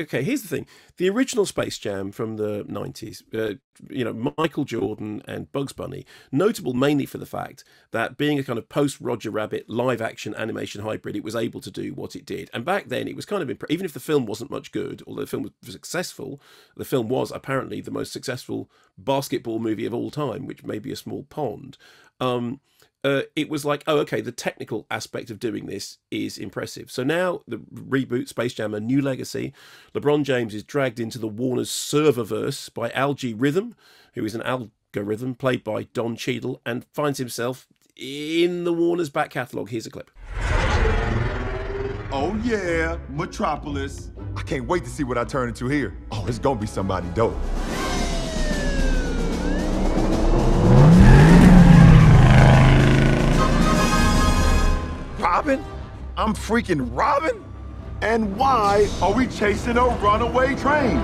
okay, here's the thing: the original Space Jam from the '90s, uh, you know, Michael Jordan and Bugs Bunny, notable mainly for the fact that being a kind of post Roger Rabbit live action animation hybrid, it was able to do what it did. And back then, it was kind of even if the film wasn't much good, although the film was successful, the film was apparently the most successful basketball movie of all time, which may be a small pond. Um, uh, it was like, oh, okay, the technical aspect of doing this is impressive. So now the reboot Space Jam, a new legacy. LeBron James is dragged into the Warner's serververse by Al-G Rhythm, who is an algorithm played by Don Cheadle, and finds himself in the Warner's back catalogue. Here's a clip. Oh yeah, Metropolis. I can't wait to see what I turn into here. Oh, it's gonna be somebody dope. Robin? I'm freaking Robin? And why are we chasing a runaway train?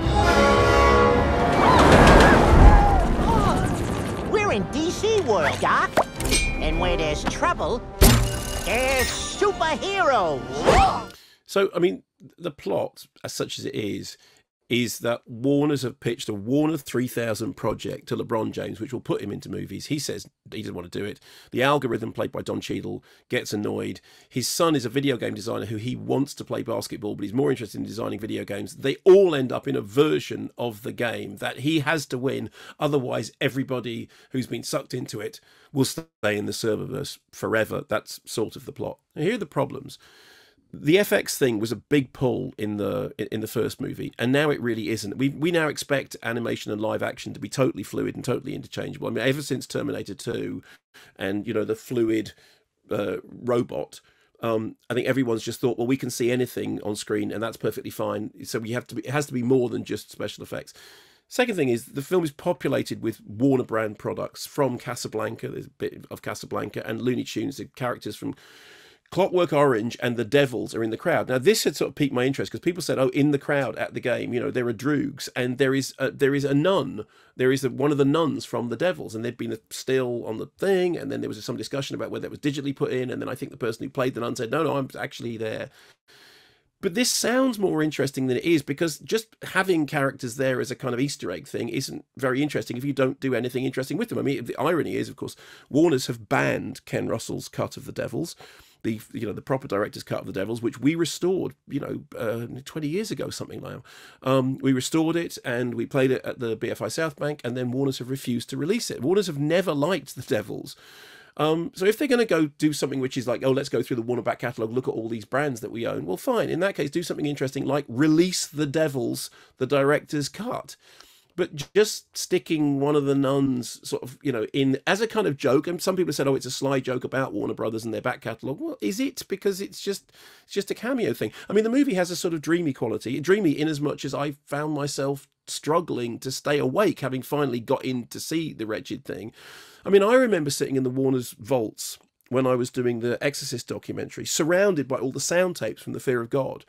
We're in DC world, Doc. And where there's trouble, there's superheroes. So, I mean, the plot, as such as it is, is that Warner's have pitched a Warner 3000 project to LeBron James, which will put him into movies. He says he doesn't want to do it. The algorithm, played by Don Cheadle, gets annoyed. His son is a video game designer who he wants to play basketball, but he's more interested in designing video games. They all end up in a version of the game that he has to win. Otherwise, everybody who's been sucked into it will stay in the serververse forever. That's sort of the plot. Here are the problems the FX thing was a big pull in the in the first movie, and now it really isn't. We we now expect animation and live action to be totally fluid and totally interchangeable. I mean, ever since Terminator Two, and you know the fluid uh, robot. Um, I think everyone's just thought, well, we can see anything on screen, and that's perfectly fine. So we have to be, it has to be more than just special effects. Second thing is the film is populated with Warner brand products from Casablanca. There's a bit of Casablanca and Looney Tunes, the characters from Clockwork Orange and the Devils are in the crowd. Now, this had sort of piqued my interest because people said, "Oh, in the crowd at the game, you know, there are droogs and there is a, there is a nun. There is a, one of the nuns from the Devils, and there'd been a still on the thing, and then there was some discussion about whether it was digitally put in, and then I think the person who played the nun said, "No, no, I'm actually there." But this sounds more interesting than it is because just having characters there as a kind of Easter egg thing isn't very interesting if you don't do anything interesting with them. I mean, the irony is, of course, Warner's have banned Ken Russell's cut of the Devils the you know the proper director's cut of the Devils, which we restored, you know, uh, 20 years ago, something like that. Um, we restored it and we played it at the BFI South Bank, and then Warner's have refused to release it. Warner's have never liked the Devils. Um, so if they're going to go do something which is like, oh, let's go through the Warner back catalogue, look at all these brands that we own, well, fine. In that case, do something interesting like release the Devils, the director's cut but just sticking one of the nuns sort of you know in as a kind of joke and some people said oh it's a sly joke about warner brothers and their back catalogue. Well is it? Because it's just it's just a cameo thing. I mean the movie has a sort of dreamy quality dreamy in as much as i found myself struggling to stay awake having finally got in to see the wretched thing. I mean i remember sitting in the warner's vaults when i was doing the exorcist documentary surrounded by all the sound tapes from the fear of god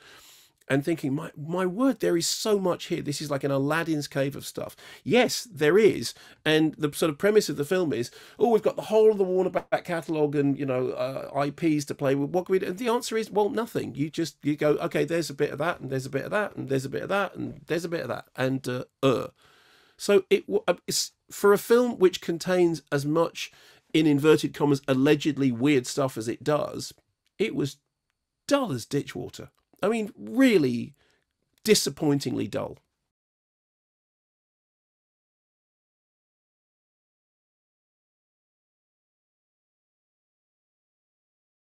and thinking, my my word, there is so much here. This is like an Aladdin's cave of stuff. Yes, there is, and the sort of premise of the film is, oh, we've got the whole of the Warner back catalogue and you know uh, IPs to play with. What can we do? And the answer is, well, nothing. You just you go, okay, there's a bit of that, and there's a bit of that, and there's a bit of that, and there's a bit of that, and uh, uh. So it uh, it's for a film which contains as much in inverted commas allegedly weird stuff as it does. It was dull as ditch water. I mean, really disappointingly dull.